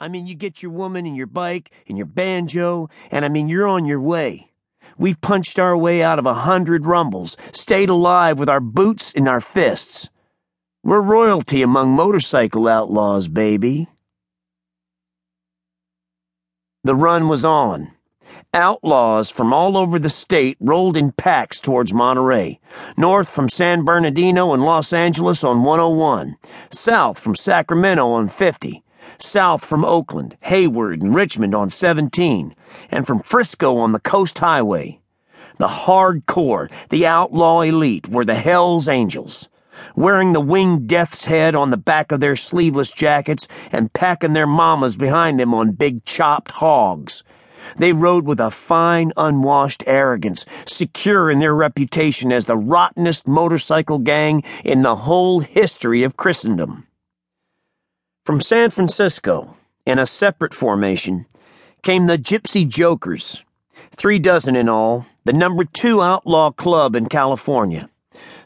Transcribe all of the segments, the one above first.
I mean, you get your woman and your bike and your banjo, and I mean, you're on your way. We've punched our way out of a hundred rumbles, stayed alive with our boots in our fists. We're royalty among motorcycle outlaws, baby. The run was on. Outlaws from all over the state rolled in packs towards Monterey, north from San Bernardino and Los Angeles on 101, south from Sacramento on 50, south from Oakland, Hayward, and Richmond on 17, and from Frisco on the Coast Highway. The hardcore, the outlaw elite were the Hells Angels wearing the winged death's head on the back of their sleeveless jackets and packing their mamas behind them on big chopped hogs. They rode with a fine, unwashed arrogance, secure in their reputation as the rottenest motorcycle gang in the whole history of Christendom. From San Francisco, in a separate formation, came the Gypsy Jokers, three dozen in all, the number two outlaw club in California.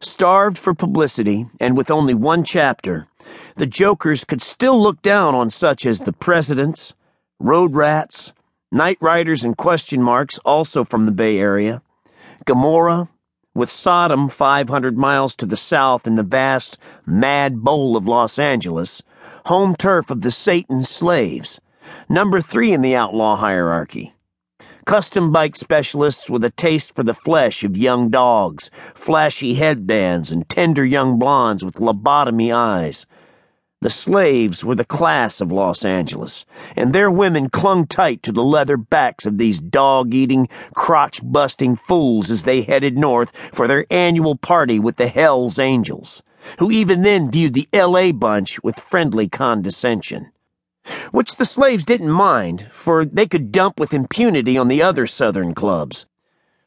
Starved for publicity and with only one chapter, the Jokers could still look down on such as the Presidents, Road Rats, Night Riders and question marks, also from the Bay Area, Gomorrah, with Sodom 500 miles to the south in the vast Mad Bowl of Los Angeles, home turf of the Satan slaves, number three in the outlaw hierarchy custom bike specialists with a taste for the flesh of young dogs, flashy headbands, and tender young blondes with lobotomy eyes. The slaves were the class of Los Angeles, and their women clung tight to the leather backs of these dog eating, crotch busting fools as they headed north for their annual party with the Hells Angels, who even then viewed the L.A. bunch with friendly condescension which the slaves didn't mind, for they could dump with impunity on the other Southern clubs.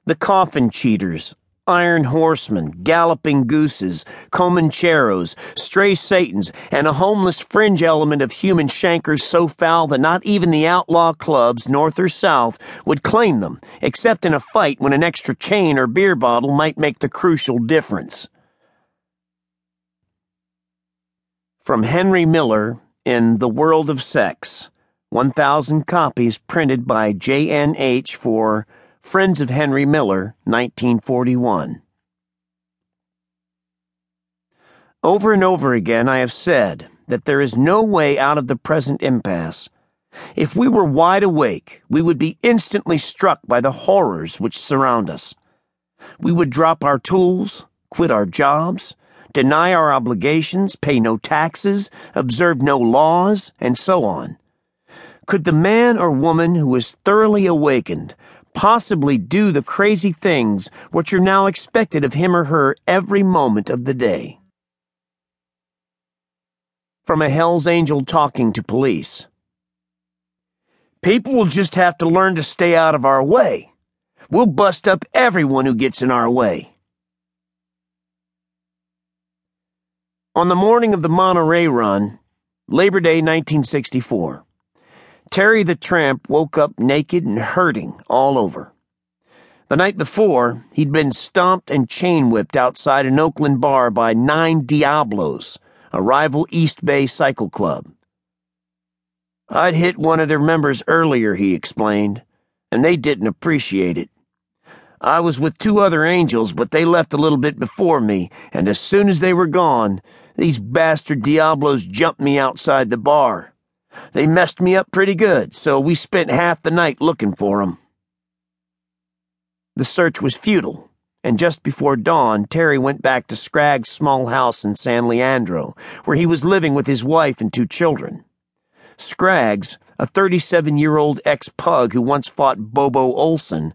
The coffin cheaters, iron horsemen, galloping gooses, comancheros, stray satans, and a homeless fringe element of human chancres so foul that not even the outlaw clubs, north or south, would claim them, except in a fight when an extra chain or beer bottle might make the crucial difference. From Henry Miller in The World of Sex, 1,000 copies printed by J.N.H. for Friends of Henry Miller, 1941. Over and over again, I have said that there is no way out of the present impasse. If we were wide awake, we would be instantly struck by the horrors which surround us. We would drop our tools, quit our jobs, deny our obligations, pay no taxes, observe no laws, and so on. Could the man or woman who is thoroughly awakened possibly do the crazy things which are now expected of him or her every moment of the day? From a Hell's Angel talking to police. People will just have to learn to stay out of our way. We'll bust up everyone who gets in our way. On the morning of the Monterey run, Labor Day 1964, Terry the Tramp woke up naked and hurting all over. The night before, he'd been stomped and chain whipped outside an Oakland bar by Nine Diablos, a rival East Bay cycle club. I'd hit one of their members earlier, he explained, and they didn't appreciate it. I was with two other angels, but they left a little bit before me, and as soon as they were gone, these bastard Diablos jumped me outside the bar. They messed me up pretty good, so we spent half the night looking for 'em. The search was futile, and just before dawn, Terry went back to Scragg's small house in San Leandro, where he was living with his wife and two children. Scraggs, a 37 year old ex pug who once fought Bobo Olson,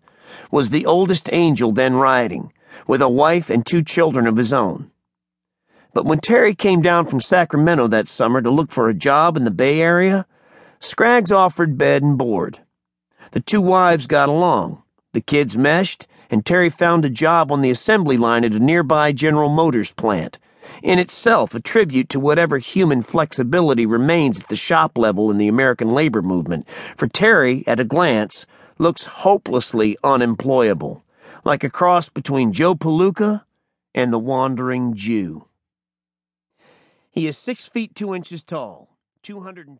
was the oldest angel then riding, with a wife and two children of his own. But when Terry came down from Sacramento that summer to look for a job in the Bay Area, Scraggs offered bed and board. The two wives got along, the kids meshed, and Terry found a job on the assembly line at a nearby General Motors plant, in itself a tribute to whatever human flexibility remains at the shop level in the American labor movement, for Terry, at a glance, looks hopelessly unemployable, like a cross between Joe Palooka and the Wandering Jew. He is six feet two inches tall, 210.